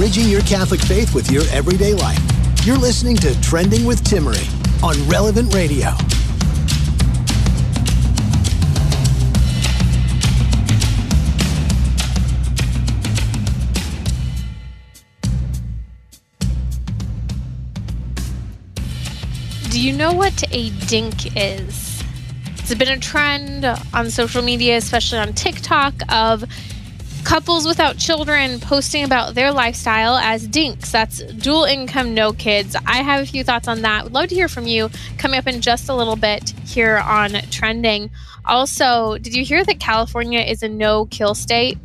Bridging your Catholic faith with your everyday life. You're listening to Trending with Timmerie on Relevant Radio. Do you know what a dink is? It's been a trend on social media, especially on TikTok, of Couples without children posting about their lifestyle as dinks. That's dual income, no kids. I have a few thoughts on that. Would love to hear from you coming up in just a little bit here on Trending. Also, did you hear that California is a no kill state?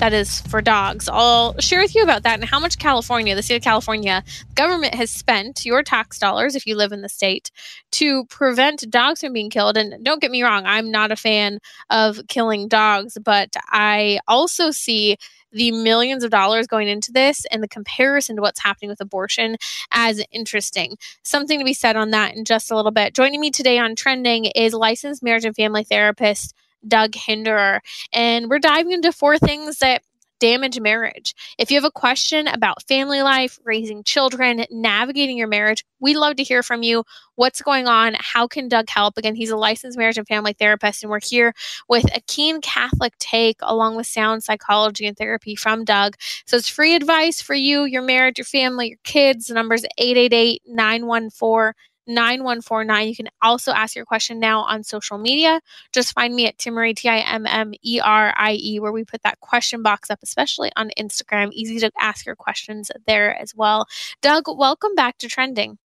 That is for dogs. I'll share with you about that and how much California, the state of California, government has spent your tax dollars if you live in the state to prevent dogs from being killed. And don't get me wrong, I'm not a fan of killing dogs, but I also see the millions of dollars going into this and the comparison to what's happening with abortion as interesting. Something to be said on that in just a little bit. Joining me today on Trending is licensed marriage and family therapist Doug Hinderer. And we're diving into four things that damage marriage. If you have a question about family life, raising children, navigating your marriage, we'd love to hear from you. What's going on? How can Doug help? Again, he's a licensed marriage and family therapist, and we're here with a keen Catholic take along with sound psychology and therapy from Doug. So it's free advice for you, your marriage, your family, your kids. The number is 888 914 9149. You can also ask your question now on social media. Just find me at Timmerie, T I M M E R I E, where we put that question box up, especially on Instagram. Easy to ask your questions there as well. Doug, welcome back to Trending.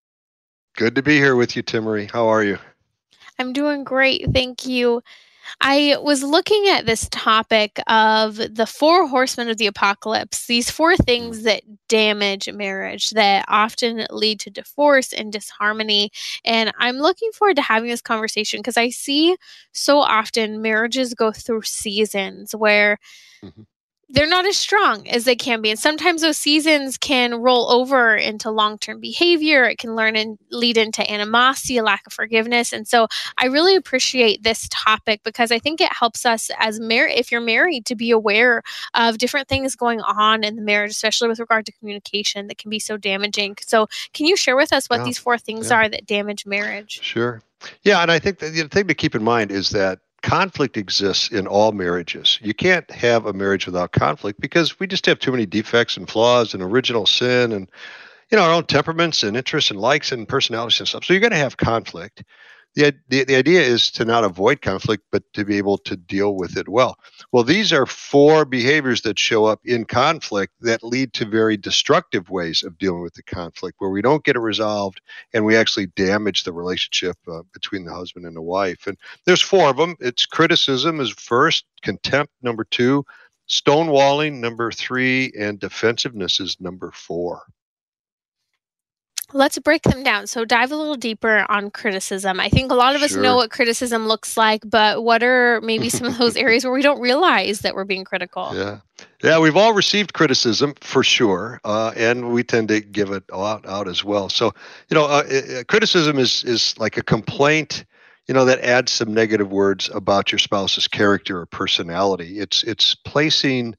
Good to be here with you, Timmerie. How are you? I'm doing great. Thank you. I was looking at this topic of the four horsemen of the apocalypse, these four things that damage marriage, that often lead to divorce and disharmony. And I'm looking forward to having this conversation because I see so often marriages go through seasons where. Mm-hmm they're not as strong as they can be. And sometimes those seasons can roll over into long term behavior. It can learn and lead into animosity, a lack of forgiveness. And so I really appreciate this topic because I think it helps us as married, if you're married, to be aware of different things going on in the marriage, especially with regard to communication that can be so damaging. So, can you share with us what yeah. these four things yeah. are that damage marriage? Sure. Yeah. And I think the thing to keep in mind is that conflict exists in all marriages. You can't have a marriage without conflict because we just have too many defects and flaws and original sin and you know our own temperaments and interests and likes and personalities and stuff. So you're going to have conflict the, the, the idea is to not avoid conflict, but to be able to deal with it well. Well, these are four behaviors that show up in conflict that lead to very destructive ways of dealing with the conflict, where we don't get it resolved and we actually damage the relationship uh, between the husband and the wife. And there's four of them. It's criticism is first, contempt number two, stonewalling number three, and defensiveness is number four. Let's break them down. So, dive a little deeper on criticism. I think a lot of us know what criticism looks like, but what are maybe some of those areas where we don't realize that we're being critical? Yeah. Yeah, we've all received criticism for sure, uh, and we tend to give it out, out as well. So, you know, uh, uh, criticism is is like a complaint, you know, that adds some negative words about your spouse's character or personality. It's it's placing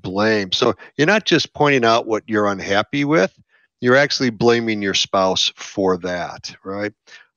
blame. So you're not just pointing out what you're unhappy with you're actually blaming your spouse for that, right?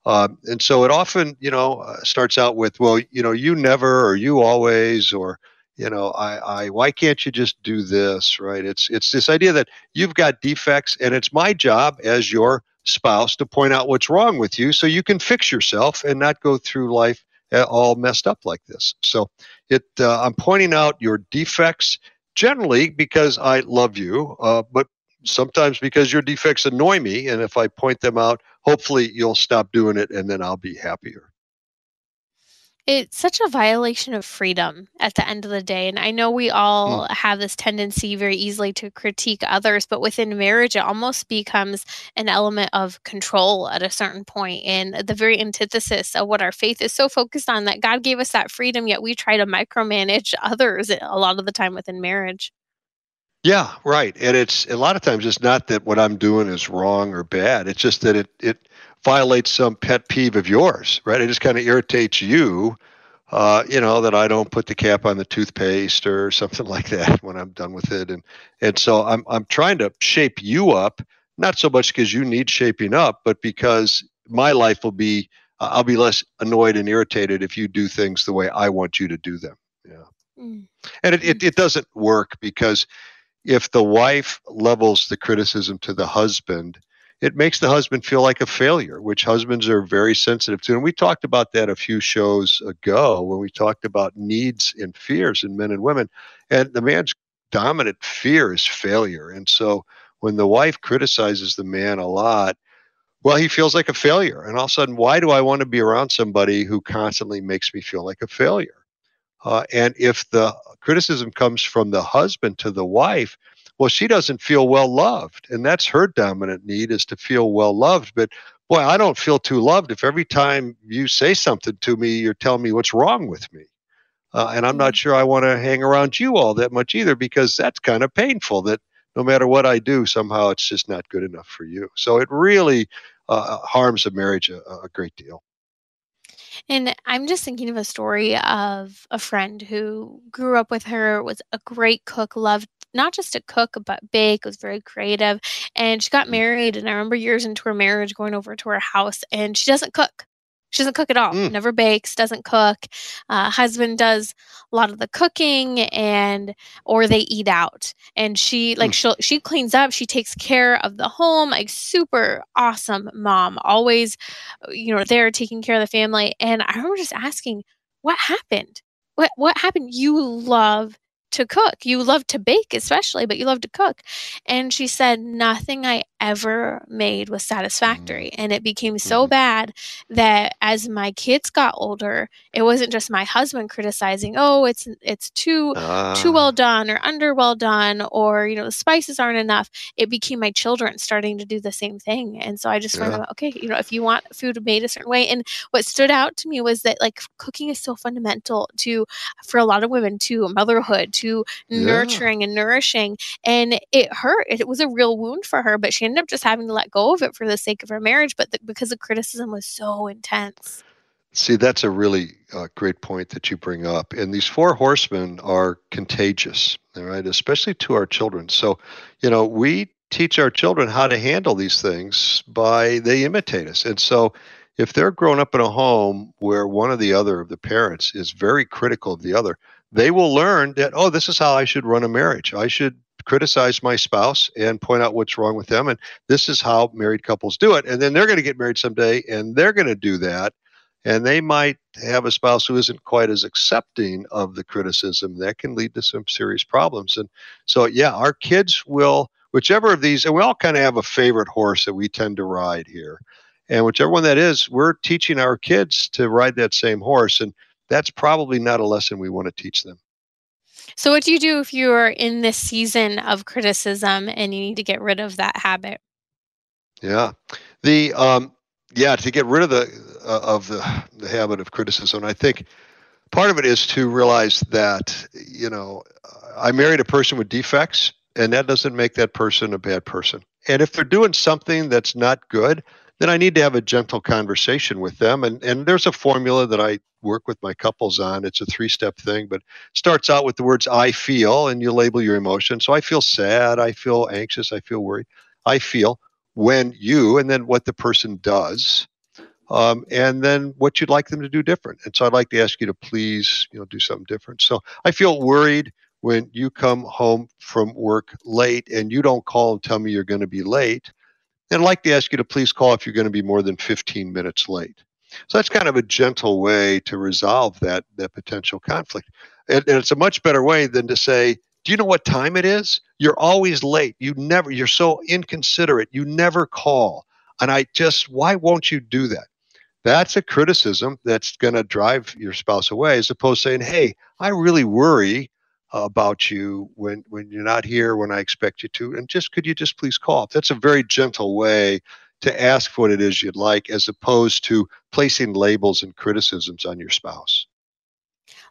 Uh, and so it often, you know, uh, starts out with, well, you know, you never or you always or you know, I, I, why can't you just do this, right? It's it's this idea that you've got defects, and it's my job as your spouse to point out what's wrong with you, so you can fix yourself and not go through life uh, all messed up like this. So it, uh, I'm pointing out your defects generally because I love you, uh, but sometimes because your defects annoy me. And if I point them out, hopefully you'll stop doing it and then I'll be happier. It's such a violation of freedom at the end of the day. And I know we all mm. have this tendency very easily to critique others, but within marriage, it almost becomes an element of control at a certain point and the very antithesis of what our faith is so focused on that God gave us that freedom, yet we try to micromanage others a lot of the time within marriage. Yeah, right. And it's a lot of times it's not that what I'm doing is wrong or bad. It's just that it it violates some pet peeve of yours, right? It just kind of irritates you, uh, you know, that I don't put the cap on the toothpaste or something like that when I'm done with it. And and so I'm I'm trying to shape you up, not so much because you need shaping up, but because my life will be uh, I'll be less annoyed and irritated if you do things the way I want you to do them. Yeah. Mm. And it, it, mm. it doesn't work because if the wife levels the criticism to the husband, it makes the husband feel like a failure, which husbands are very sensitive to. And we talked about that a few shows ago when we talked about needs and fears in men and women. And the man's dominant fear is failure. And so when the wife criticizes the man a lot, well, he feels like a failure. And all of a sudden, why do I want to be around somebody who constantly makes me feel like a failure? Uh, and if the criticism comes from the husband to the wife, well, she doesn't feel well loved. And that's her dominant need is to feel well loved. But boy, I don't feel too loved if every time you say something to me, you're telling me what's wrong with me. Uh, and I'm not mm-hmm. sure I want to hang around you all that much either because that's kind of painful that no matter what I do, somehow it's just not good enough for you. So it really uh, harms a marriage a, a great deal. And I'm just thinking of a story of a friend who grew up with her, was a great cook, loved not just to cook but bake was very creative and she got mm. married and i remember years into her marriage going over to her house and she doesn't cook she doesn't cook at all mm. never bakes doesn't cook uh, husband does a lot of the cooking and or they eat out and she like mm. she she cleans up she takes care of the home like super awesome mom always you know there taking care of the family and i remember just asking what happened what what happened you love to cook. You love to bake, especially, but you love to cook. And she said, Nothing I ever made was satisfactory. Mm-hmm. And it became so mm-hmm. bad that as my kids got older, it wasn't just my husband criticizing, oh, it's it's too uh. too well done or under well done, or you know, the spices aren't enough. It became my children starting to do the same thing. And so I just yeah. went, okay, you know, if you want food made a certain way. And what stood out to me was that like cooking is so fundamental to for a lot of women to motherhood, to yeah. nurturing and nourishing. And it hurt. It was a real wound for her, but she ended up just having to let go of it for the sake of her marriage, but the, because the criticism was so intense. See, that's a really uh, great point that you bring up. And these four horsemen are contagious, all right, especially to our children. So, you know, we teach our children how to handle these things by they imitate us. And so, if they're grown up in a home where one or the other of the parents is very critical of the other, they will learn that, oh, this is how I should run a marriage. I should criticize my spouse and point out what's wrong with them. And this is how married couples do it. And then they're going to get married someday and they're going to do that. And they might have a spouse who isn't quite as accepting of the criticism. That can lead to some serious problems. And so, yeah, our kids will, whichever of these, and we all kind of have a favorite horse that we tend to ride here. And whichever one that is, we're teaching our kids to ride that same horse. And that's probably not a lesson we want to teach them. So, what do you do if you are in this season of criticism and you need to get rid of that habit? Yeah, the um, yeah to get rid of the uh, of the the habit of criticism. I think part of it is to realize that you know I married a person with defects, and that doesn't make that person a bad person. And if they're doing something that's not good, then I need to have a gentle conversation with them. And, and there's a formula that I work with my couples on. It's a three step thing, but starts out with the words I feel, and you label your emotion. So I feel sad, I feel anxious, I feel worried. I feel when you, and then what the person does. Um, and then what you'd like them to do different. And so I'd like to ask you to please, you know, do something different. So I feel worried when you come home from work late and you don't call and tell me you're going to be late. And I'd like to ask you to please call if you're going to be more than 15 minutes late. So that's kind of a gentle way to resolve that, that potential conflict. And, and it's a much better way than to say, do you know what time it is? You're always late. You never, you're so inconsiderate. You never call. And I just, why won't you do that? that's a criticism that's going to drive your spouse away as opposed to saying, Hey, I really worry about you when when you're not here when I expect you to, and just could you just please call? That's a very gentle way to ask what it is you'd like, as opposed to placing labels and criticisms on your spouse.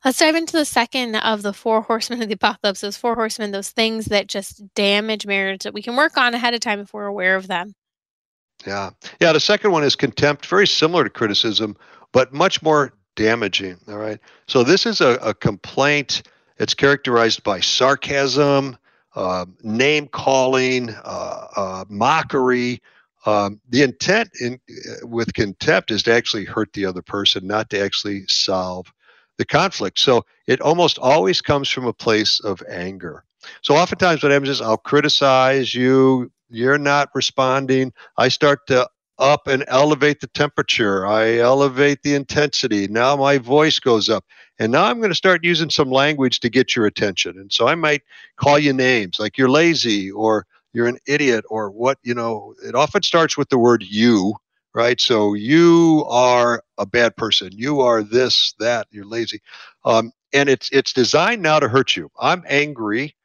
Let's dive into the second of the four horsemen of the apocalypse. Those four horsemen, those things that just damage marriage that we can work on ahead of time if we're aware of them. Yeah. Yeah. The second one is contempt, very similar to criticism, but much more damaging. All right. So this is a, a complaint it's characterized by sarcasm, uh, name calling, uh, uh, mockery. Um, the intent in, uh, with contempt is to actually hurt the other person, not to actually solve the conflict. So it almost always comes from a place of anger. So oftentimes what happens is I'll criticize you, you're not responding. I start to up and elevate the temperature. I elevate the intensity. Now my voice goes up. And now I'm going to start using some language to get your attention. And so I might call you names like you're lazy or you're an idiot or what, you know, it often starts with the word you, right? So you are a bad person. You are this, that, you're lazy. Um, and it's it's designed now to hurt you. I'm angry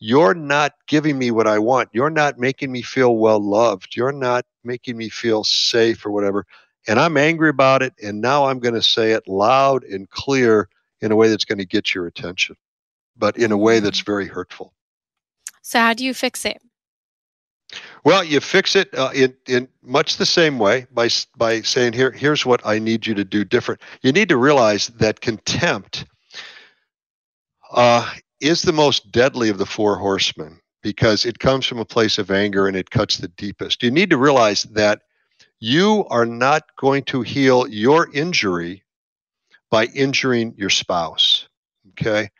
you're not giving me what I want. You're not making me feel well loved. You're not making me feel safe or whatever. And I'm angry about it. And now I'm going to say it loud and clear in a way that's going to get your attention, but in a way that's very hurtful. So, how do you fix it? Well, you fix it uh, in, in much the same way by, by saying, Here, here's what I need you to do different. You need to realize that contempt uh, is the most deadly of the four horsemen because it comes from a place of anger and it cuts the deepest. You need to realize that you are not going to heal your injury by injuring your spouse. Okay?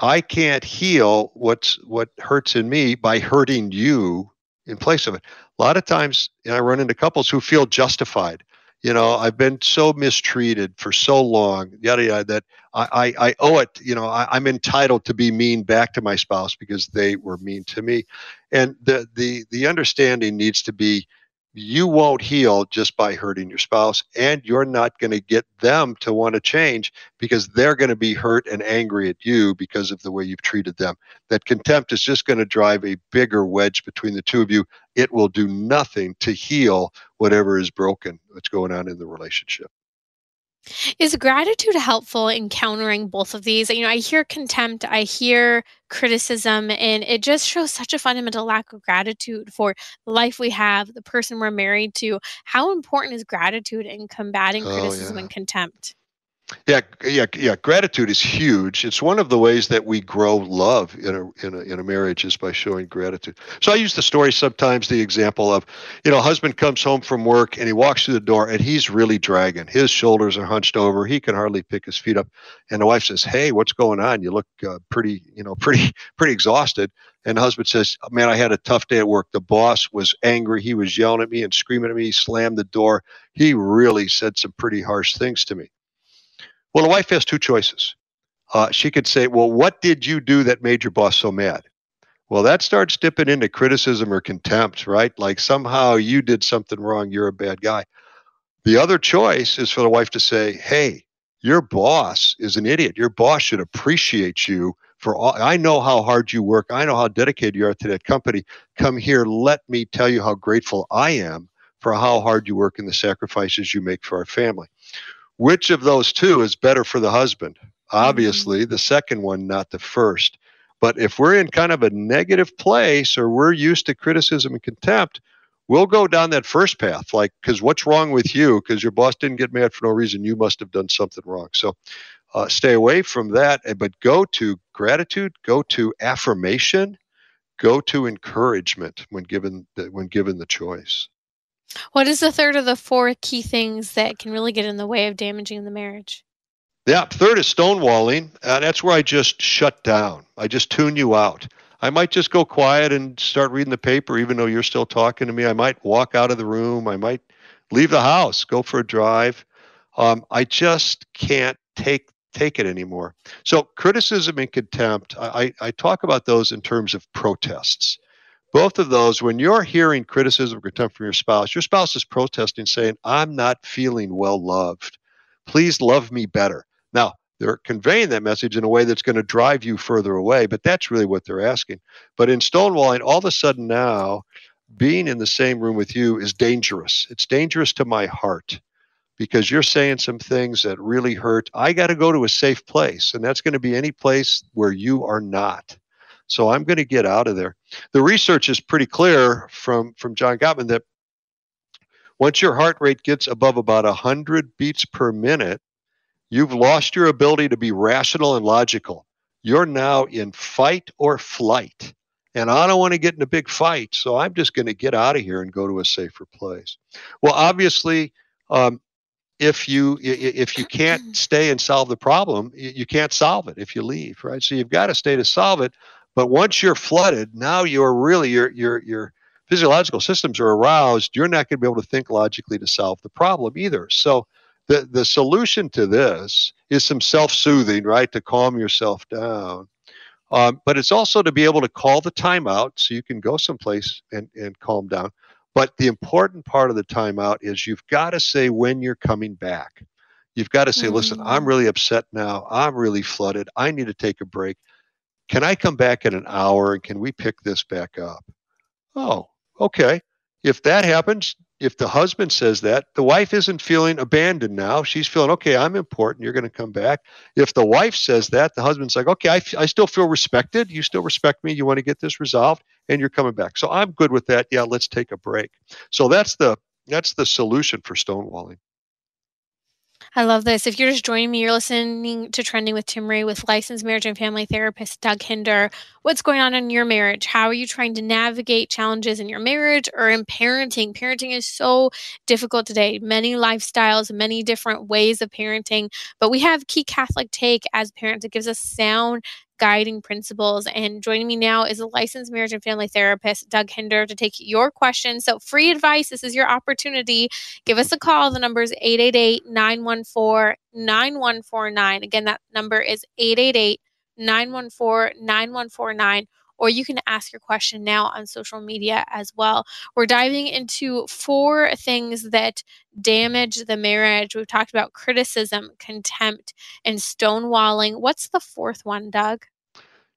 I can't heal what's what hurts in me by hurting you in place of it. A lot of times know, I run into couples who feel justified you know i've been so mistreated for so long yada yada that i i, I owe it you know I, i'm entitled to be mean back to my spouse because they were mean to me and the the the understanding needs to be you won't heal just by hurting your spouse and you're not going to get them to want to change because they're going to be hurt and angry at you because of the way you've treated them. That contempt is just going to drive a bigger wedge between the two of you. It will do nothing to heal whatever is broken that's going on in the relationship is gratitude helpful in countering both of these? You know, I hear contempt, I hear criticism, and it just shows such a fundamental lack of gratitude for the life we have, the person we're married to. How important is gratitude in combating oh, criticism yeah. and contempt? Yeah, yeah, yeah. Gratitude is huge. It's one of the ways that we grow love in a, in a in a marriage is by showing gratitude. So I use the story sometimes, the example of, you know, husband comes home from work and he walks through the door and he's really dragging. His shoulders are hunched over. He can hardly pick his feet up. And the wife says, "Hey, what's going on? You look uh, pretty, you know, pretty pretty exhausted." And the husband says, "Man, I had a tough day at work. The boss was angry. He was yelling at me and screaming at me. He slammed the door. He really said some pretty harsh things to me." Well, the wife has two choices. Uh, she could say, Well, what did you do that made your boss so mad? Well, that starts dipping into criticism or contempt, right? Like somehow you did something wrong, you're a bad guy. The other choice is for the wife to say, Hey, your boss is an idiot. Your boss should appreciate you for all. I know how hard you work. I know how dedicated you are to that company. Come here. Let me tell you how grateful I am for how hard you work and the sacrifices you make for our family. Which of those two is better for the husband? Obviously, mm-hmm. the second one, not the first. But if we're in kind of a negative place or we're used to criticism and contempt, we'll go down that first path. Like, because what's wrong with you? Because your boss didn't get mad for no reason. You must have done something wrong. So uh, stay away from that. Eh, but go to gratitude, go to affirmation, go to encouragement when given the, when given the choice. What is the third of the four key things that can really get in the way of damaging the marriage? Yeah, third is stonewalling. And that's where I just shut down. I just tune you out. I might just go quiet and start reading the paper, even though you're still talking to me. I might walk out of the room. I might leave the house, go for a drive. Um, I just can't take take it anymore. So criticism and contempt, I, I talk about those in terms of protests both of those, when you're hearing criticism or contempt from your spouse, your spouse is protesting, saying, I'm not feeling well loved. Please love me better. Now, they're conveying that message in a way that's going to drive you further away, but that's really what they're asking. But in stonewalling, all of a sudden now, being in the same room with you is dangerous. It's dangerous to my heart because you're saying some things that really hurt. I got to go to a safe place, and that's going to be any place where you are not. So I'm going to get out of there. The research is pretty clear from, from John Gottman that once your heart rate gets above about 100 beats per minute, you've lost your ability to be rational and logical. You're now in fight or flight. And I don't want to get in a big fight, so I'm just going to get out of here and go to a safer place. Well, obviously, um, if you if you can't stay and solve the problem, you can't solve it if you leave, right? So you've got to stay to solve it. But once you're flooded, now you're really your your your physiological systems are aroused. You're not going to be able to think logically to solve the problem either. So the the solution to this is some self-soothing, right, to calm yourself down. Um, but it's also to be able to call the timeout so you can go someplace and, and calm down. But the important part of the timeout is you've got to say when you're coming back. You've got to say, listen, I'm mm. really upset now. I'm really flooded. I need to take a break. Can I come back in an hour and can we pick this back up? Oh, okay. If that happens, if the husband says that, the wife isn't feeling abandoned now. She's feeling, okay, I'm important. You're going to come back. If the wife says that, the husband's like, okay, I, f- I still feel respected. You still respect me. You want to get this resolved and you're coming back. So I'm good with that. Yeah, let's take a break. So that's the that's the solution for stonewalling. I love this. If you're just joining me, you're listening to Trending with Timmerie with licensed marriage and family therapist Doug Hinderer. What's going on in your marriage? How are you trying to navigate challenges in your marriage or in parenting? Parenting is so difficult today. Many lifestyles, many different ways of parenting, but we have Key Catholic Take as parents. It gives us sound guiding principles. And joining me now is a licensed marriage and family therapist, Doug Hinderer, to take your questions. So, free advice. This is your opportunity. Give us a call. The number is 888 914 9149. Again, that number is 888 914 9149 or you can ask your question now on social media as well. We're diving into four things that damage the marriage. We've talked about criticism, contempt, and stonewalling. What's the fourth one, Doug?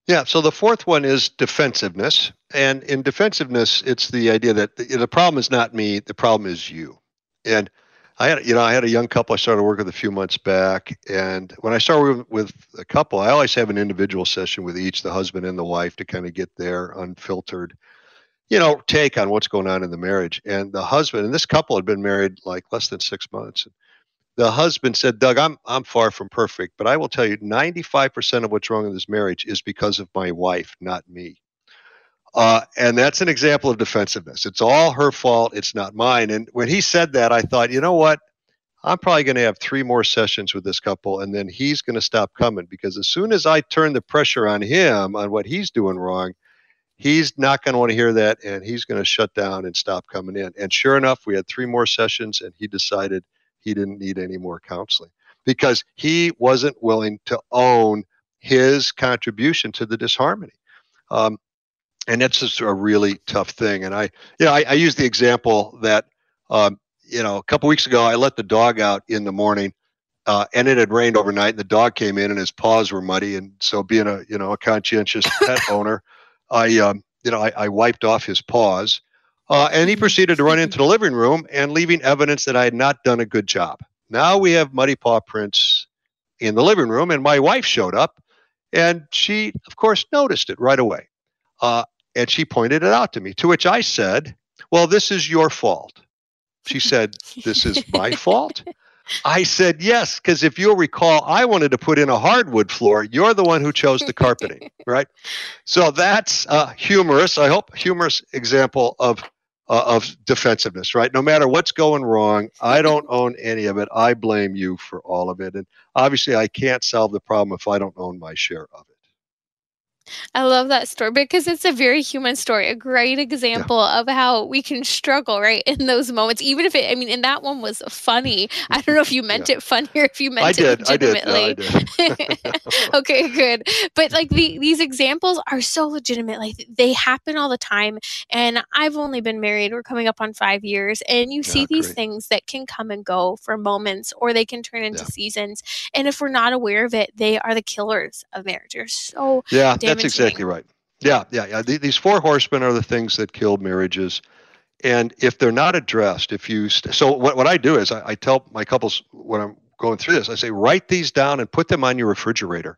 Yeah, so the fourth one is defensiveness. And in defensiveness, it's the idea that the, problem is not me, the problem is you. And I had, you know, I had a young couple I started working with a few months back, and when I started with a couple, I always have an individual session with each, the husband and the wife, to kind of get their unfiltered, you know, take on what's going on in the marriage. And the husband and this couple had been married like less than six months. The husband said, "Doug, I'm I'm far from perfect, but I will tell you, 95% of what's wrong in this marriage is because of my wife, not me." Uh, and that's an example of defensiveness. It's all her fault. It's not mine. And when he said that, I thought, you know what? I'm probably going to have three more sessions with this couple, and then he's going to stop coming because as soon as I turn the pressure on him on what he's doing wrong, he's not going to want to hear that, and he's going to shut down and stop coming in. And sure enough, we had three more sessions, and he decided he didn't need any more counseling because he wasn't willing to own his contribution to the disharmony. Um, and that's just a really tough thing. And I, you know, I, I use the example that, um, you know, a couple weeks ago, I let the dog out in the morning, uh, and it had rained overnight, and the dog came in, and his paws were muddy. And so, being a, you know, a conscientious pet owner, I, um, you know, I, I, wiped off his paws, uh, and he proceeded to run into the living room and leaving evidence that I had not done a good job. Now we have muddy paw prints in the living room, and my wife showed up, and she, of course, noticed it right away. Uh, and she pointed it out to me, to which I said, Well, this is your fault. She said, This is my fault? I said, Yes, because if you'll recall, I wanted to put in a hardwood floor. You're the one who chose the carpeting, right? So that's a humorous, I hope, humorous example of. Uh, of defensiveness, right? No matter what's going wrong, I don't own any of it. I blame you for all of it. And obviously, I can't solve the problem if I don't own my share of it. I love that story because it's a very human story, a great example yeah. of how we can struggle, right, in those moments. Even if it, I mean, and that one was funny. I don't know if you meant yeah. it funny or if you meant I it did, legitimately. I did. No, I did. okay, good. But like the, these examples are so legitimate. Like they happen all the time. And I've only been married, we're coming up on five years, and you see these great. things that can come and go for moments or they can turn into seasons. And if we're not aware of it, they are the killers of marriage. They're so yeah, that's exactly right. Yeah, yeah, yeah. These four horsemen are the things that kill marriages. And if they're not addressed, if you st- so what, what I do is I, I tell my couples when I'm going through this, I say write these down and put them on your refrigerator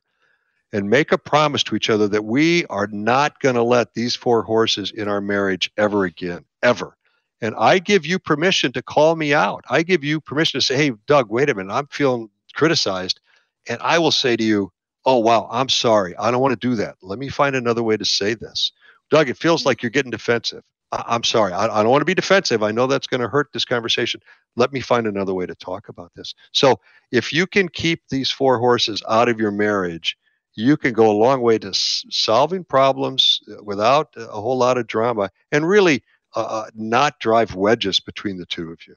and make a promise to each other that we are not going to let these four horses in our marriage ever again, ever. And I give you permission to call me out. I give you permission to say, hey, Doug, wait a minute, I'm feeling criticized. And I will say to you, oh, wow, I'm sorry. I don't want to do that. Let me find another way to say this. Doug, it feels like you're getting defensive. I- am sorry. I-, I don't want to be defensive. I know that's going to hurt this conversation. Let me find another way to talk about this. So if you can keep these four horses out of your marriage, you can go a long way to s- solving problems uh, without a whole lot of drama and really uh, uh not drive wedges between the two of you.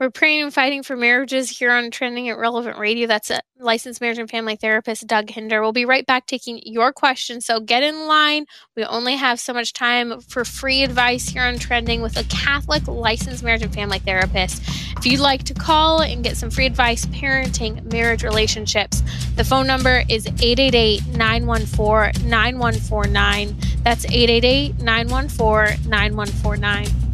We're praying and fighting for marriages here on Trending at Relevant Radio. That's a licensed marriage and family therapist, Doug Hinderer. We'll be right back taking your questions. So get in line. We only have so much time for free advice here on Trending with a Catholic licensed marriage and family therapist. If you'd like to call and get some free advice, parenting, marriage, relationships, the phone number is 888 914 9149. That's 888 914 9149.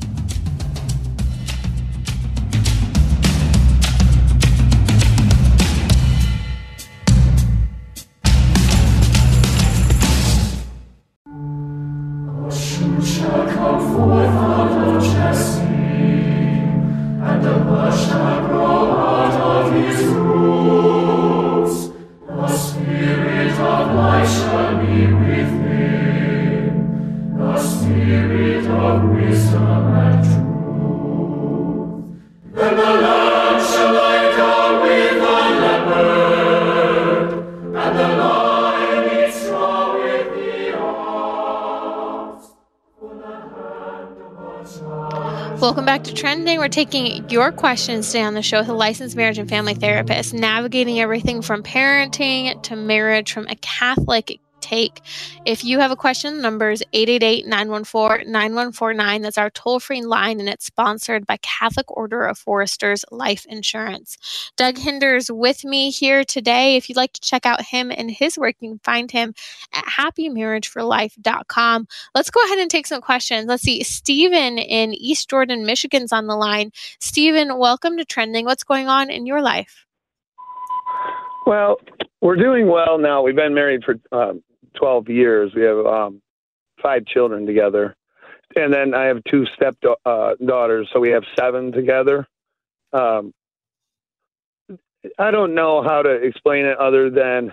We're taking your questions today on the show with a licensed marriage and family therapist, navigating everything from parenting to marriage from a Catholic take. If you have a question, the number is 888 914 9149. That's our toll free line, and it's sponsored by Catholic Order of Foresters Life Insurance. Doug Hinderer's with me here today. If you'd like to check out him and his work, you can find him at happymarriageforlife.com. Let's go ahead and take some questions. Let's see. Stephen in East Jordan, Michigan's on the line. Stephen, welcome to Trending. What's going on in your life? Well, we're doing well now. We've been married for um, 12 years. We have um, five children together. And then I have two step uh, daughters, so we have seven together. Um, I don't know how to explain it other than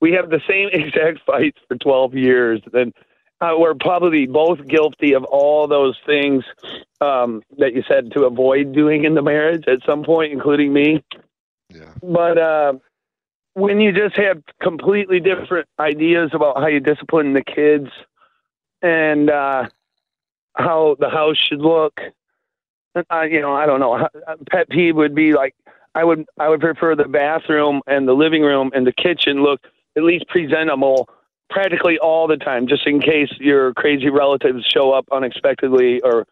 we have the same exact fights for 12 years. And uh, we're probably both guilty of all those things um, that you said to avoid doing in the marriage at some point, including me. Yeah. But uh, when you just have completely different ideas about how you discipline the kids and uh, how the house should look, uh, you know, I don't know. Pet peeve would be like I would I would prefer the bathroom and the living room and the kitchen look at least presentable practically all the time, just in case your crazy relatives show up unexpectedly or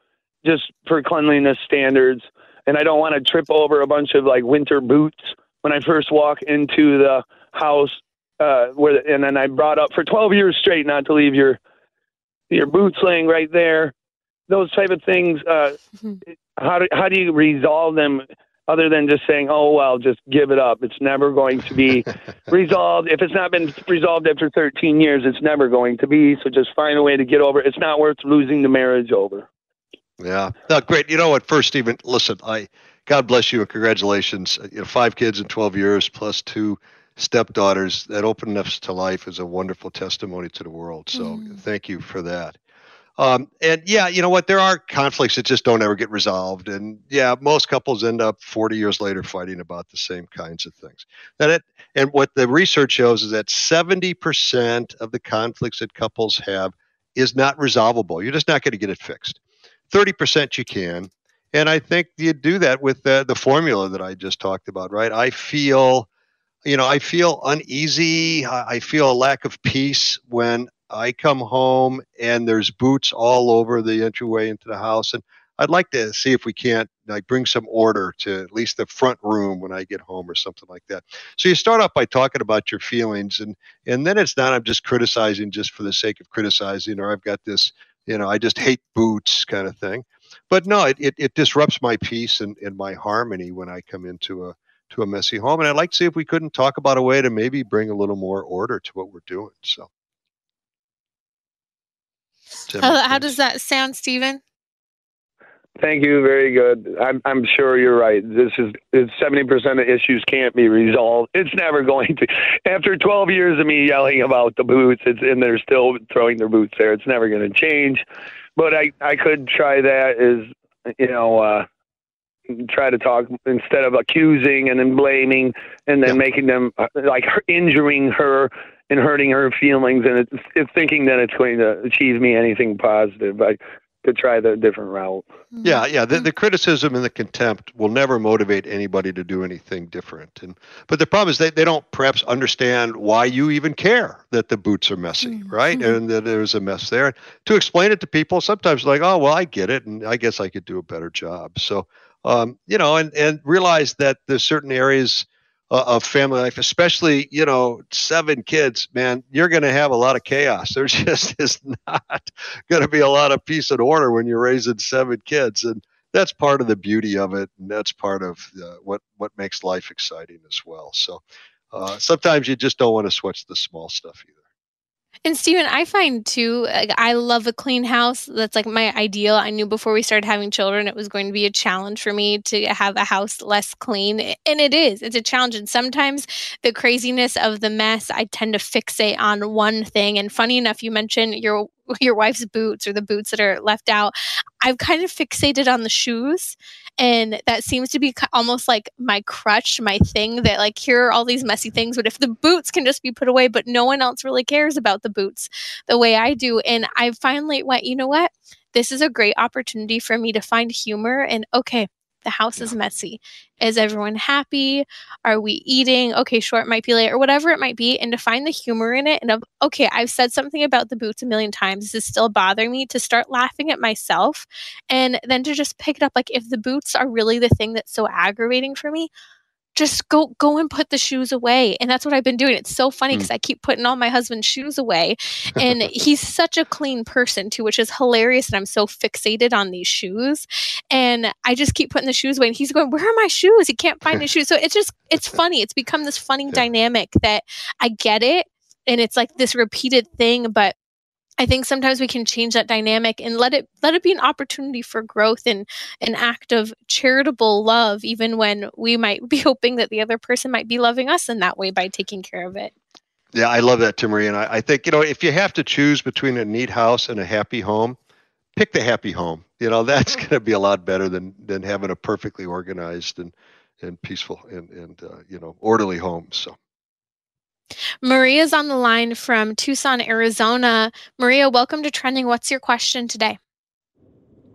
just for cleanliness standards. And I don't want to trip over a bunch of like winter boots when I first walk into the house. Uh, where and then I brought up for 12 years straight not to leave your your boots laying right there. Those type of things. Uh, mm-hmm. How do how do you resolve them? Other than just saying, "Oh well, just give it up." It's never going to be resolved. If it's not been resolved after 13 years, it's never going to be. So just find a way to get over. it. It's not worth losing the marriage over. Yeah, no, great. You know what? First, Stephen, listen, I God bless you and congratulations. You know, five kids in 12 years plus two stepdaughters. That openness to life is a wonderful testimony to the world. So mm. thank you for that. um, and yeah, you know what? There are conflicts that just don't ever get resolved, and yeah, most couples end up 40 years later fighting about the same kinds of things. That it, and what the research shows is that 70% of the conflicts that couples have is not resolvable. You're just not going to get it fixed. 30% you can, and I think you do that with the, the formula that I just talked about, right? I feel, you know, I feel uneasy. I feel a lack of peace when I come home and there's boots all over the entryway into the house, and I'd like to see if we can't like bring some order to at least the front room when I get home or something like that. So you start off by talking about your feelings, and and then it's not I'm just criticizing just for the sake of criticizing, or I've got this you know I just hate boots kind of thing. But no, it, it, it disrupts my peace and, and my harmony when I come into a to a messy home. And I'd like to see if we couldn't talk about a way to maybe bring a little more order to what we're doing. So how, how does that sound, Stephen? Thank you. Very good. I'm I'm sure you're right. This is seventy percent of issues can't be resolved. It's never going to. After 12 years of me yelling about the boots, it's and they're still throwing their boots there. It's never going to change. But I I could try that is you know. uh try to talk instead of accusing and then blaming and then yeah. making them uh, like injuring her and hurting her feelings and it's, it's thinking that it's going to achieve me anything positive. I could try the different route. Mm-hmm. Yeah, yeah. The, the criticism and the contempt will never motivate anybody to do anything different. And but the problem is they, they don't perhaps understand why you even care that the boots are messy, mm-hmm. right? And that there's a mess there. To explain it to people, sometimes like, oh well, I get it, and I guess I could do a better job. So um, you know, and and realize that there's certain areas uh, of family life, especially you know seven kids, man, you're going to have a lot of chaos. There just is not going to be a lot of peace and order when you're raising seven kids, and that's part of the beauty of it, and that's part of uh, what what makes life exciting as well. So uh, sometimes you just don't want to switch the small stuff either. And Stephen, I find too, like, I love a clean house. That's like my ideal. I knew before we started having children, it was going to be a challenge for me to have a house less clean. And it is, it's a challenge. And sometimes the craziness of the mess, I tend to fixate on one thing. And funny enough, you mentioned your your wife's boots or the boots that are left out. I've kind of fixated on the shoes and that seems to be almost like my crutch my thing that like here are all these messy things but if the boots can just be put away but no one else really cares about the boots the way i do. And i finally went you know what? This is a great opportunity for me to find humor and okay the house yeah. is messy. Is everyone happy? Are we eating? Okay, sure, it might be late or whatever it might be. And to find the humor in it and of, okay, I've said something about the boots a million times. This is still bothering me to start laughing at myself and then to just pick it up. Like if the boots are really the thing that's so aggravating for me, just go go and put the shoes away and that's what i've been doing it's so funny because mm. i keep putting all my husband's shoes away and he's such a clean person too which is hilarious and i'm so fixated on these shoes and i just keep putting the shoes away and he's going where are my shoes he can't find his shoes so it's just it's funny it's become this funny yeah. dynamic that i get it and it's like this repeated thing but I think sometimes we can change that dynamic and let it let it be an opportunity for growth and an act of charitable love, even when we might be hoping that the other person might be loving us in that way by taking care of it. Yeah, I love that, Timmerie. And I, I think, you know, if you have to choose between a neat house and a happy home, pick the happy home. You know, that's going to be a lot better than than having a perfectly organized and and peaceful and and uh, you know orderly home. So Maria's on the line from Tucson, Arizona. Maria, welcome to Trending. What's your question today?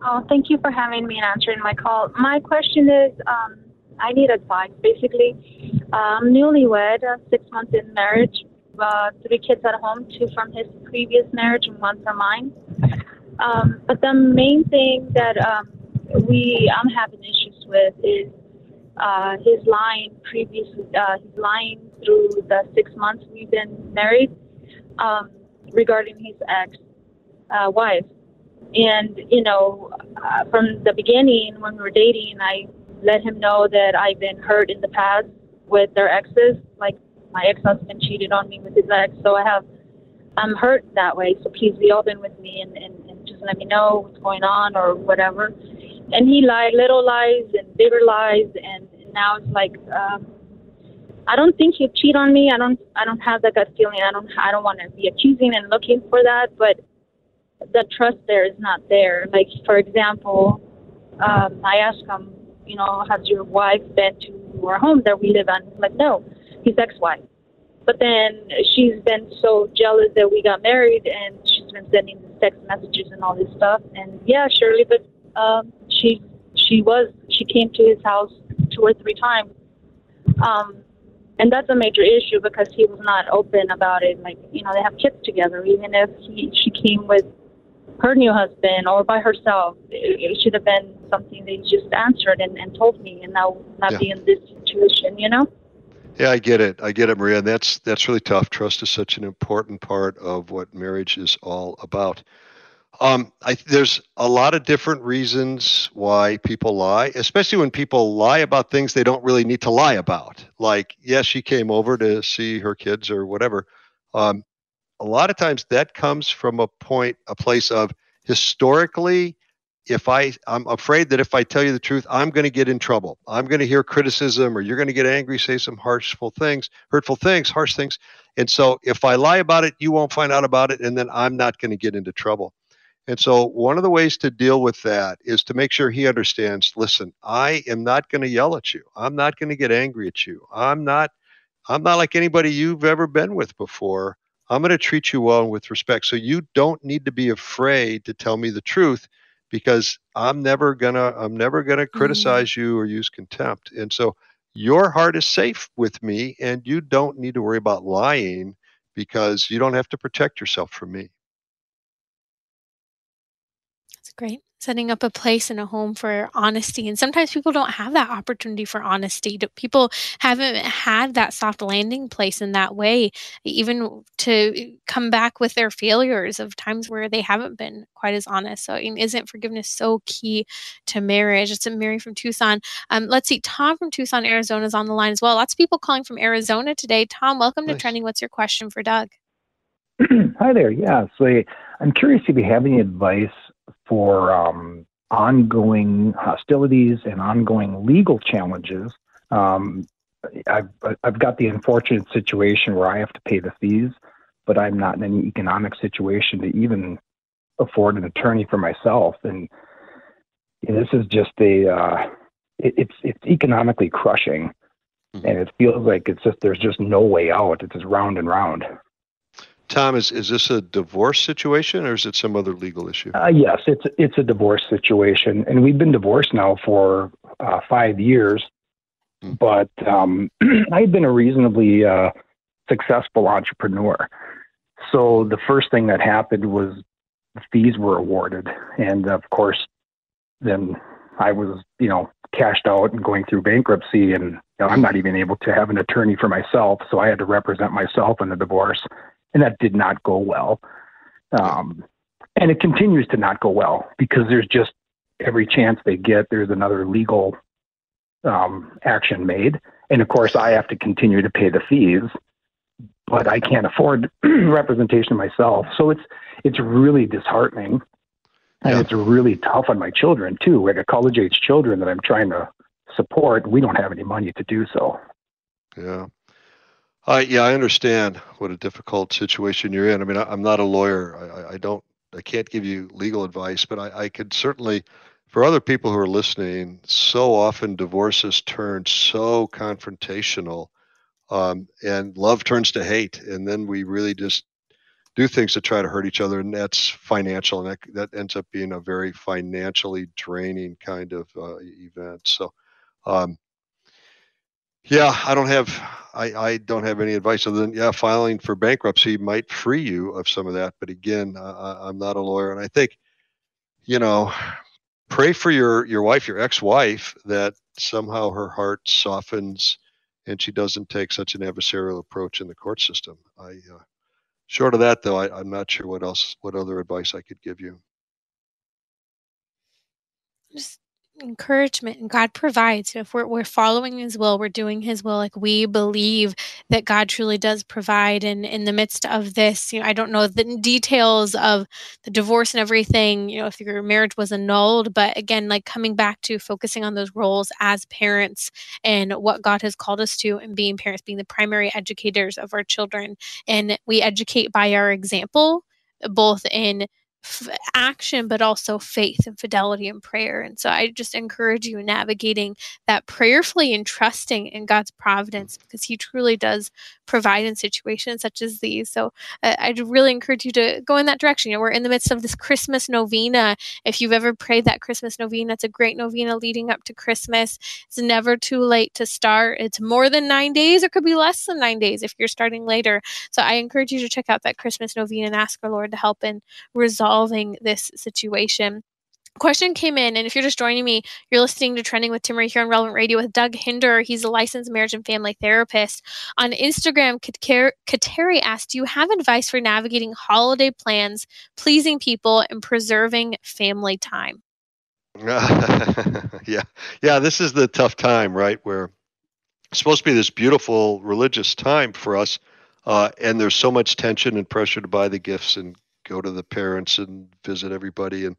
Oh, thank you for having me and answering my call. My question is um, I need advice. Basically, I'm um, newlywed, uh, six months in marriage, uh, three kids at home, two from his previous marriage and one from mine. Um, but the main thing that um, we I'm having issues with is uh, his lying previously, uh, his lying through the six months we've been married um, regarding his ex uh, wife. And, you know, uh, from the beginning when we were dating, I let him know that I've been hurt in the past with their exes. Like my ex husband cheated on me with his ex. So I have, I'm hurt that way. So please be open with me and, and, let me know what's going on or whatever. And he lied, little lies and bigger lies. And, now it's like, um, I don't think he'll cheat on me. I don't I don't have that gut feeling. I don't I don't want to be accusing and looking for that, but the trust there is not there. Like, for example, um, I asked him, you know, has your wife been to our home that we live in? Like, no, his ex-wife. But then she's been so jealous that we got married, and she's been sending text messages and all this stuff. And yeah, surely, but um, she she was she came to his house two or three times. Um, and that's a major issue because he was not open about it. Like, you know, they have kids together. Even if he, she came with her new husband or by herself. It, it should have been something they just answered and, and told me, and now not yeah. be in this situation, you know. Yeah, I get it. I get it, Maria. And that's that's really tough. Trust is such an important part of what marriage is all about. Um, I, there's a lot of different reasons why people lie, especially when people lie about things they don't really need to lie about. Like, yes, she came over to see her kids or whatever. Um, a lot of times that comes from a point, a place of historically, if I, I'm afraid that if I tell you the truth, I'm going to get in trouble. I'm going to hear criticism or you're going to get angry, say some harshful things, hurtful things, harsh things. And so if I lie about it, you won't find out about it. And then I'm not going to get into trouble. And so, one of the ways to deal with that is to make sure he understands listen, I am not going to yell at you. I'm not going to get angry at you. I'm not. I'm not like anybody you've ever been with before. I'm going to treat you well and with respect. So you don't need to be afraid to tell me the truth because I'm never going to I'm never to mm-hmm. criticize you or use contempt. And so your heart is safe with me and you don't need to worry about lying because you don't have to protect yourself from me. That's great setting up a place and a home for honesty. And sometimes people don't have that opportunity for honesty. People haven't had that soft landing place in that way, even to come back with their failures of times where they haven't been quite as honest. So, isn't forgiveness so key to marriage? It's a Mary from Tucson. Um, let's see, Tom from Tucson, Arizona is on the line as well. Lots of people calling from Arizona today. Tom, welcome nice. to Trending. What's your question for Doug? Hi there. Yeah. So I'm curious if you have any advice for um, ongoing hostilities and ongoing legal challenges. Um, I've, I've got the unfortunate situation where I have to pay the fees, but I'm not in any economic situation to even afford an attorney for myself. And, this is just a, uh, it, it's, it's economically crushing. Mm-hmm. And it feels like it's just, there's just no way out. It's just round and round. Tom, is, is this a divorce situation or is it some other legal issue? Uh, yes, it's it's a divorce situation, and we've been divorced now for uh, five years. Mm-hmm. But um, I've been a reasonably uh, successful entrepreneur. So the first thing that happened was fees were awarded, and of course, then I was you know cashed out and going through bankruptcy, and you know, I'm not even able to have an attorney for myself, so I had to represent myself in the divorce and that did not go well. Um, and it continues to not go well because there's just every chance they get, there's another legal um, action made. And of course, I have to continue to pay the fees, but I can't afford representation myself. So it's it's really disheartening, and yeah. it's really tough on my children too. Like a college age children that I'm trying to support, we don't have any money to do so. Yeah. Uh, yeah, I understand what a difficult situation you're in. I mean, I, am not a lawyer. I, I, don't, I can't give you legal advice, but I, I could certainly, for other people who are listening, so often divorces turn so confrontational, um, and love turns to hate, and then we really just do things to try to hurt each other, and that's financial, and that, that ends up being a very financially draining kind of uh, event. So. Um, yeah, I don't have I, I don't have any advice other than yeah, filing for bankruptcy might free you of some of that. But again, uh, I'm not a lawyer, and I think you know, pray for your your wife, your ex-wife, that somehow her heart softens and she doesn't take such an adversarial approach in the court system. I uh, short of that though, I, I'm not sure what else what other advice I could give you. Just encouragement and God provides. If we're, we're following His will, we're doing His will, like we believe that God truly does provide. And in the midst of this, you know, I don't know the details of the divorce and everything, you know, if your marriage was annulled, but again, like coming back to focusing on those roles as parents and what God has called us to and being parents, being the primary educators of our children. And we educate by our example, both in f- action, but also faith and fidelity and prayer. And so I just encourage you navigating that prayerfully and trusting in God's providence because He truly does provide in situations such as these. So uh, I'd really encourage you to go in that direction. You know, we're in the midst of this Christmas novena. If you've ever prayed that Christmas novena, it's a great novena leading up to Christmas. It's never too late to start. It's more than nine days, or could be less than nine days if you're starting later. So I encourage you to check out that Christmas novena and ask our Lord to help in resolving this situation question came in, and if you're just joining me, you're listening to Trending with Timmerie here on Relevant Radio with Doug Hinderer. He's a licensed marriage and family therapist. On Instagram, Kateri asked, Do you have advice for navigating holiday plans, pleasing people, and preserving family time? yeah. Yeah, this is the tough time, right? Where it's supposed to be this beautiful religious time for us. Uh, and there's so much tension and pressure to buy the gifts and go to the parents and visit everybody. And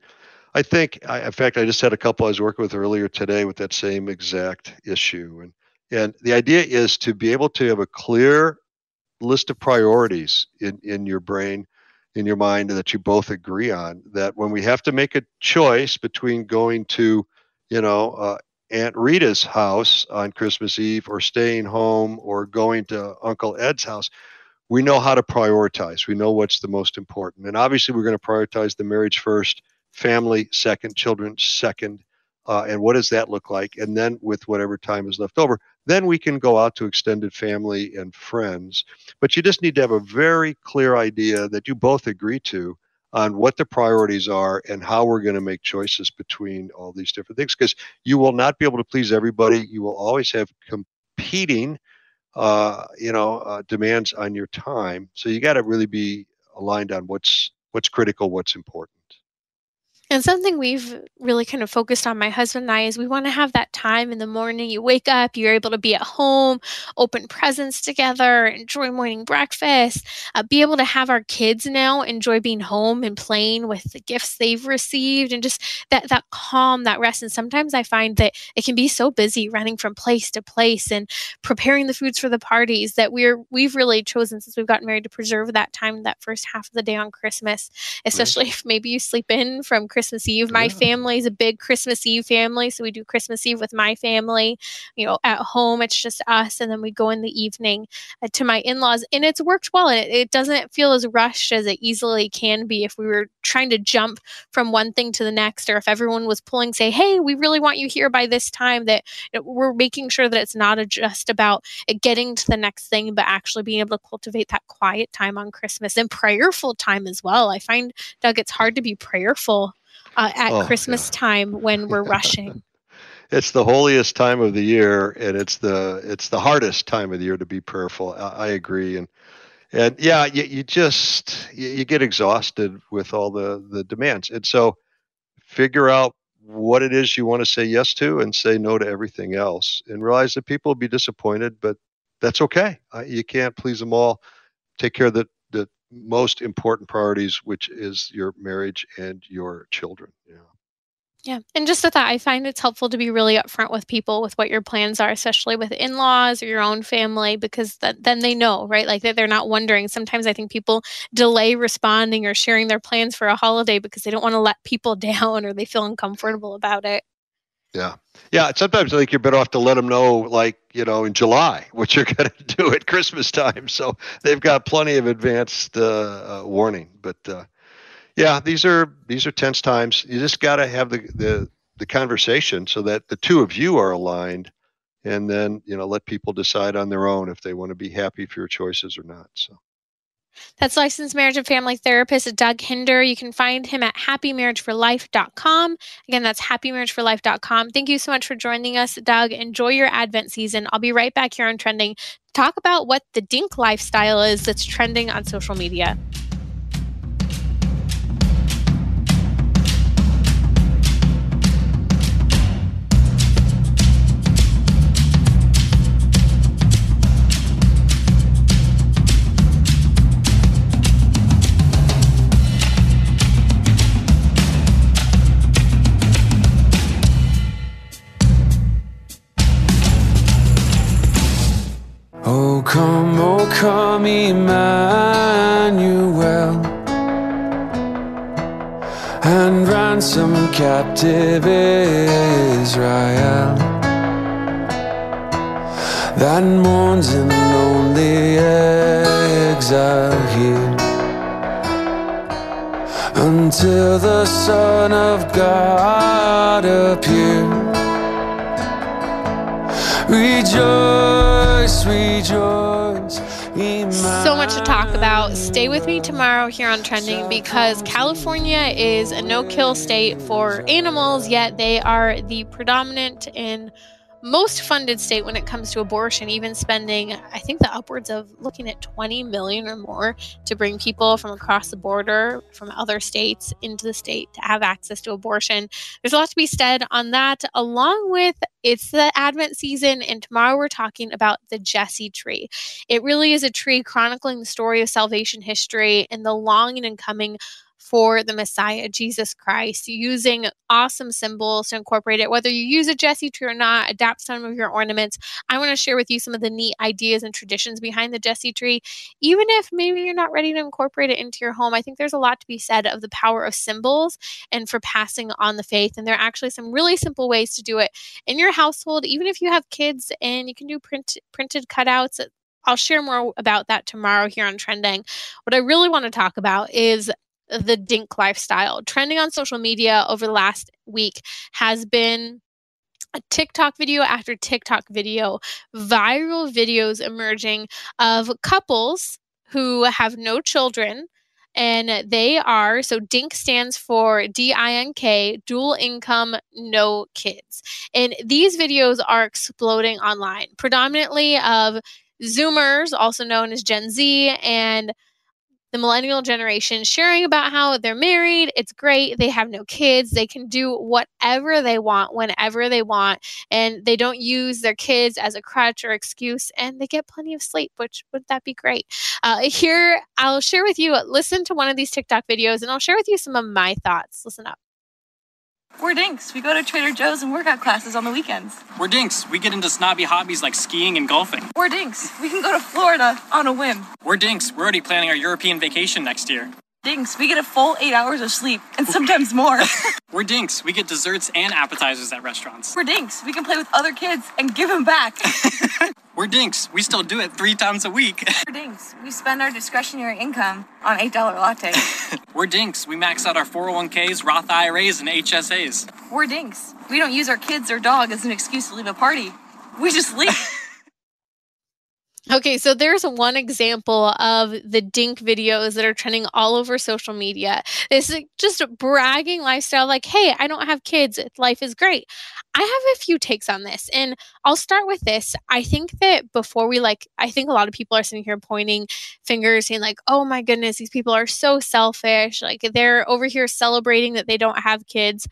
I think, I, in fact, I just had a couple I was working with earlier today with that same exact issue. And and the idea is to be able to have a clear list of priorities in, in your brain, in your mind that you both agree on. That when we have to make a choice between going to, you know, uh, Aunt Rita's house on Christmas Eve or staying home or going to Uncle Ed's house, we know how to prioritize. We know what's the most important. And obviously, we're going to prioritize the marriage first, family second, children second. Uh, and what does that look like? And then, with whatever time is left over, then we can go out to extended family and friends. But you just need to have a very clear idea that you both agree to on what the priorities are and how we're going to make choices between all these different things because you will not be able to please everybody you will always have competing uh, you know, uh, demands on your time. So you got to really be aligned on what's what's critical, what's important. And something we've really kind of focused on, my husband and I, is we want to have that time in the morning. You wake up, you're able to be at home, open presents together, enjoy morning breakfast, uh, be able to have our kids now enjoy being home and playing with the gifts they've received, and just that that calm, that rest. And sometimes I find that it can be so busy running from place to place and preparing the foods for the parties that we're we've really chosen since we've gotten married to preserve that time, that first half of the day on Christmas, especially if maybe you sleep in from Christmas Christmas Eve. My yeah. family is a big Christmas Eve family, so we do Christmas Eve with my family. You know, at home it's just us, and then we go in the evening uh, to my in-laws, and it's worked well. And it, it doesn't feel as rushed as it easily can be if we were trying to jump from one thing to the next, or if everyone was pulling, say, "Hey, we really want you here by this time." That you know, we're making sure that it's not just about getting to the next thing, but actually being able to cultivate that quiet time on Christmas and prayerful time as well. I find Doug, it's hard to be prayerful uh, at oh, Christmas yeah. time when we're rushing. it's the holiest time of the year, and it's the it's the hardest time of the year to be prayerful. I, I agree, and and yeah, you, you just you, you get exhausted with all the the demands, and so figure out what it is you want to say yes to and say no to everything else and realize that people will be disappointed but that's okay you can't please them all take care of the most important priorities, which is your marriage and your children. Yeah. Yeah. And just with that, I find it's helpful to be really upfront with people with what your plans are, especially with in laws or your own family, because that, then they know, right? Like that they're not wondering. Sometimes I think people delay responding or sharing their plans for a holiday because they don't want to let people down or they feel uncomfortable about it. Yeah. Yeah. Sometimes I think you're better off to let them know, like, you know, in July, what you're going to do at Christmas time. So they've got plenty of advanced uh, uh, warning. But uh, yeah, these are these are tense times. You just got to have the, the the conversation so that the two of you are aligned, and then you know let people decide on their own if they want to be happy for your choices or not. So. That's licensed marriage and family therapist Doug Hinderer. You can find him at happymarriageforlife.com. Again, that's happymarriageforlife.com. Thank you so much for joining us, Doug. Enjoy your Advent season. I'll be right back here on Trending. Talk about what the dink lifestyle is that's trending on social media. Ransom captive Israel that mourns in lonely exile here until the Son of God appear. Rejoice, rejoice. So much to talk about. Stay with me tomorrow here on Trending because California is a no kill state for animals, yet they are the predominant in most funded state when it comes to abortion, even spending, I think, the upwards of looking at 20 million or more to bring people from across the border from other states into the state to have access to abortion. There's a lot to be said on that, along with it's the Advent season, and tomorrow we're talking about the Jesse tree. It really is a tree chronicling the story of salvation history and the longing and coming for the Messiah, Jesus Christ, using awesome symbols to incorporate it. Whether you use a Jesse tree or not, adapt some of your ornaments. I want to share with you some of the neat ideas and traditions behind the Jesse tree. Even if maybe you're not ready to incorporate it into your home, I think there's a lot to be said of the power of symbols and for passing on the faith. And there are actually some really simple ways to do it in your household, even if you have kids and you can do print, printed cutouts. I'll share more about that tomorrow here on Trending. What I really want to talk about is the dink lifestyle. Trending on social media over the last week has been a TikTok video after TikTok video, viral videos emerging of couples who have no children. And they are so DINK stands for D I N K, dual income, no kids. And these videos are exploding online, predominantly of Zoomers, also known as Gen Z, and the millennial generation sharing about how they're married. It's great. They have no kids. They can do whatever they want whenever they want. And they don't use their kids as a crutch or excuse. And they get plenty of sleep, which would that be great? Uh, here, I'll share with you, listen to one of these TikTok videos and I'll share with you some of my thoughts. Listen up. We're dinks. We go to Trader Joe's and workout classes on the weekends. We're dinks. We get into snobby hobbies like skiing and golfing. We're dinks. We can go to Florida on a whim. We're dinks. We're already planning our European vacation next year. Dinks. We get a full eight hours of sleep and sometimes more. We're dinks. We get desserts and appetizers at restaurants. We're dinks. We can play with other kids and give them back. We're dinks. We still do it three times a week. We're dinks. We spend our discretionary income on $8 lattes. We're dinks. We max out our 401ks, Roth IRAs, and HSAs. We're dinks. We don't use our kids or dog as an excuse to leave a party. We just leave. Okay, so there's one example of the dink videos that are trending all over social media. It's just a bragging lifestyle, like, hey, I don't have kids. Life is great. I have a few takes on this, and I'll start with this. I think that before we like, I think a lot of people are sitting here pointing fingers, saying, like, oh my goodness, these people are so selfish. Like, they're over here celebrating that they don't have kids.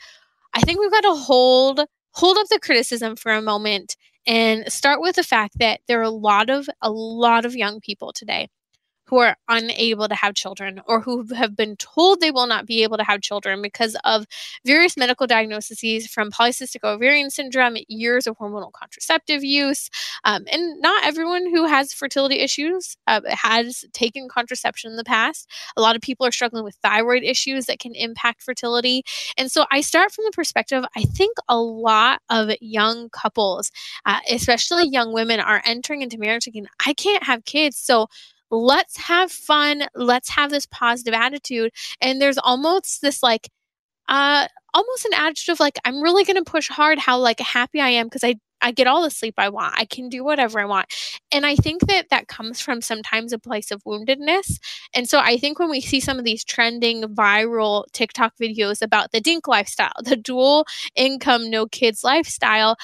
I think we've got to hold hold up the criticism for a moment and start with the fact that there are a lot of a lot of young people today who are unable to have children or who have been told they will not be able to have children because of various medical diagnoses from polycystic ovarian syndrome, years of hormonal contraceptive use. Um, and not everyone who has fertility issues uh, has taken contraception in the past. A lot of people are struggling with thyroid issues that can impact fertility. And so I start from the perspective I think a lot of young couples, uh, especially young women, are entering into marriage thinking, I can't have kids. So let's have fun let's have this positive attitude and there's almost this like uh almost an attitude of like i'm really going to push hard how like happy i am because i I get all the sleep I want. I can do whatever I want. And I think that that comes from sometimes a place of woundedness. And so I think when we see some of these trending viral TikTok videos about the dink lifestyle, the dual income, no kids lifestyle,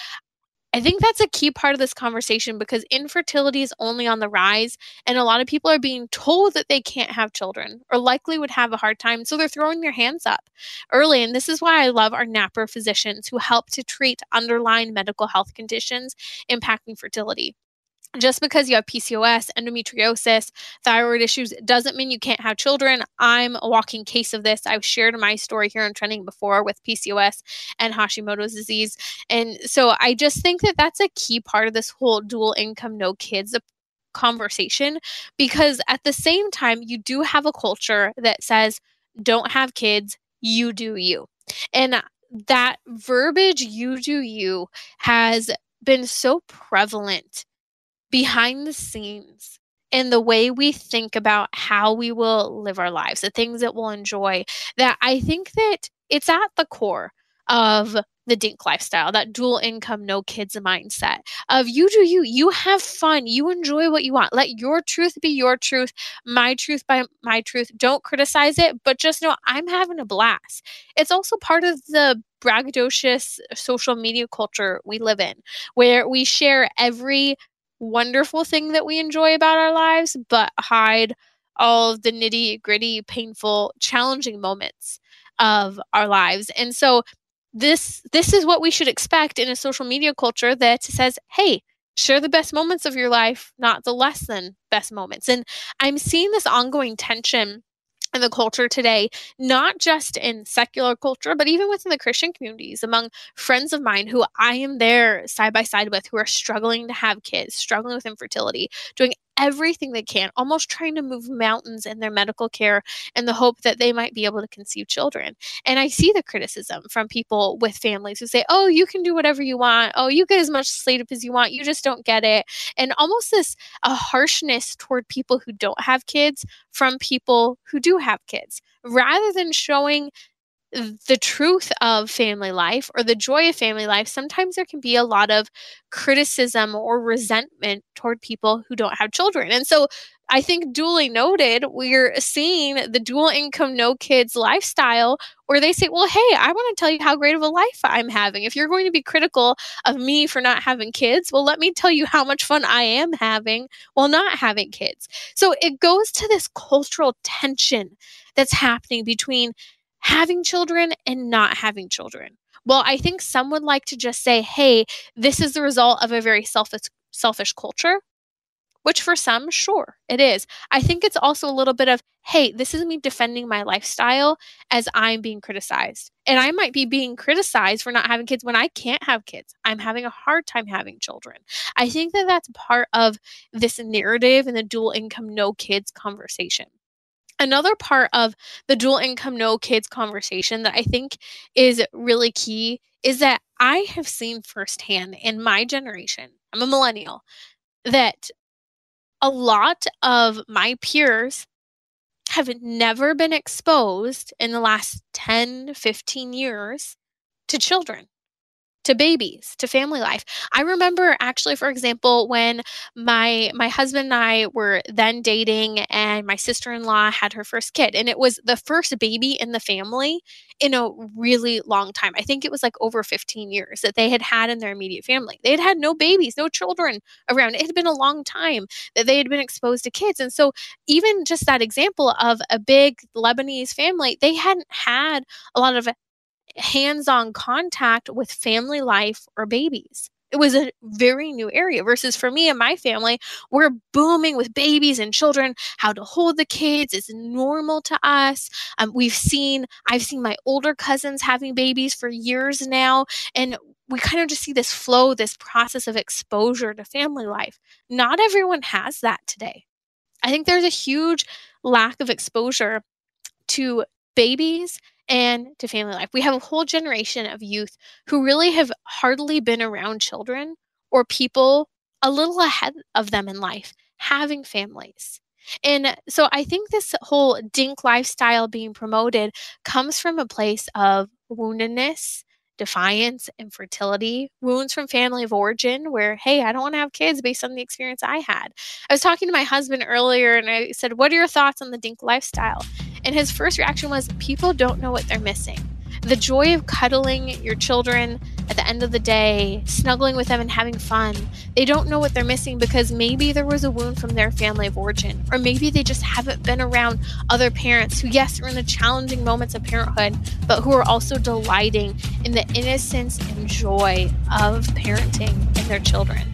I think that's a key part of this conversation because infertility is only on the rise, and a lot of people are being told that they can't have children or likely would have a hard time. So they're throwing their hands up early. And this is why I love our NaPro physicians who help to treat underlying medical health conditions impacting fertility just because you have PCOS, endometriosis, thyroid issues doesn't mean you can't have children. I'm a walking case of this. I've shared my story here on Trending before with PCOS and Hashimoto's disease. And so I just think that that's a key part of this whole dual income, no kids conversation because at the same time, you do have a culture that says, don't have kids, you do you. And that verbiage, you do you, has been so prevalent behind the scenes in the way we think about how we will live our lives, the things that we'll enjoy, that I think that it's at the core of the dink lifestyle, that dual income, no kids mindset of you do you, you have fun, you enjoy what you want. Let your truth be your truth, my truth by my truth. Don't criticize it, but just know I'm having a blast. It's also part of the braggadocious social media culture we live in, where we share every wonderful thing that we enjoy about our lives, but hide all of the nitty gritty, painful, challenging moments of our lives. And so this this is what we should expect in a social media culture that says, "Hey, share the best moments of your life, not the less than best moments." And I'm seeing this ongoing tension in the culture today, not just in secular culture, but even within the Christian communities, among friends of mine who I am there side by side with, who are struggling to have kids, struggling with infertility, doing everything they can, almost trying to move mountains in their medical care in the hope that they might be able to conceive children. And I see the criticism from people with families who say, oh, you can do whatever you want. Oh, you get as much sleep as you want. You just don't get it. And almost this a harshness toward people who don't have kids from people who do have kids rather than showing the truth of family life or the joy of family life, sometimes there can be a lot of criticism or resentment toward people who don't have children. And so I think duly noted, we're seeing the dual income, no kids lifestyle where they say, well, hey, I want to tell you how great of a life I'm having. If you're going to be critical of me for not having kids, well, let me tell you how much fun I am having while not having kids. So it goes to this cultural tension that's happening between having children and not having children. Well, I think some would like to just say, hey, this is the result of a very selfish, selfish culture, which for some, sure, it is. I think it's also a little bit of, hey, this is me defending my lifestyle as I'm being criticized. And I might be being criticized for not having kids when I can't have kids. I'm having a hard time having children. I think that that's part of this narrative and the dual income, no kids conversation. Another part of the dual income, no kids conversation that I think is really key is that I have seen firsthand in my generation, I'm a millennial, that a lot of my peers have never been exposed in the last 10, 15 years to children to babies to family life. I remember actually for example when my my husband and i were then dating and my sister-in-law had her first kid and it was the first baby in the family in a really long time. I think it was like over 15 years that they had had in their immediate family. They had had no babies no children around. It had been a long time that they had been exposed to kids and so even just that example of a big lebanese family they hadn't had a lot of hands on contact with family life or babies. It was a very new area versus for me and my family, we're booming with babies and children. How to hold the kids is normal to us. Um, we've seen, I've seen my older cousins having babies for years now. And we kind of just see this flow, this process of exposure to family life. Not everyone has that today. I think there's a huge lack of exposure to babies and to family life. We have a whole generation of youth who really have hardly been around children or people a little ahead of them in life having families. And so I think this whole dink lifestyle being promoted comes from a place of woundedness, defiance, infertility, wounds from family of origin, where, hey, I don't want to have kids based on the experience I had. I was talking to my husband earlier and I said, What are your thoughts on the dink lifestyle? And his first reaction was, People don't know what they're missing. The joy of cuddling your children at the end of the day, snuggling with them and having fun. They don't know what they're missing because maybe there was a wound from their family of origin, or maybe they just haven't been around other parents who, yes, are in the challenging moments of parenthood, but who are also delighting in the innocence and joy of parenting in their children.